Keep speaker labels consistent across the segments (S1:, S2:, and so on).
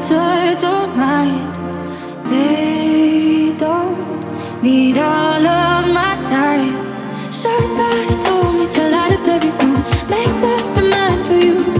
S1: matter, don't mind. They don't need all of my time. Somebody told me to light up every room, make that remind for you.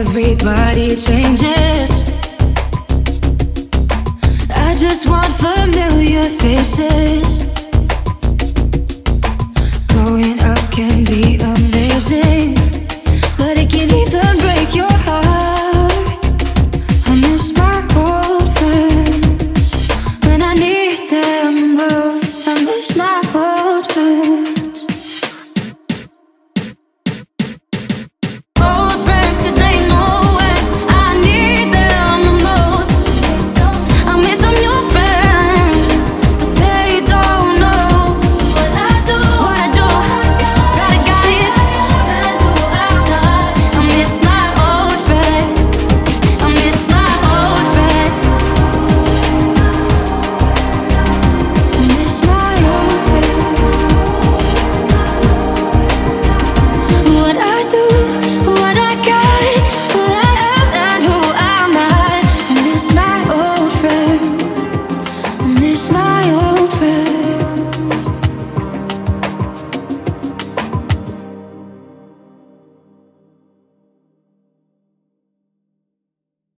S1: everybody changes. I just want familiar faces.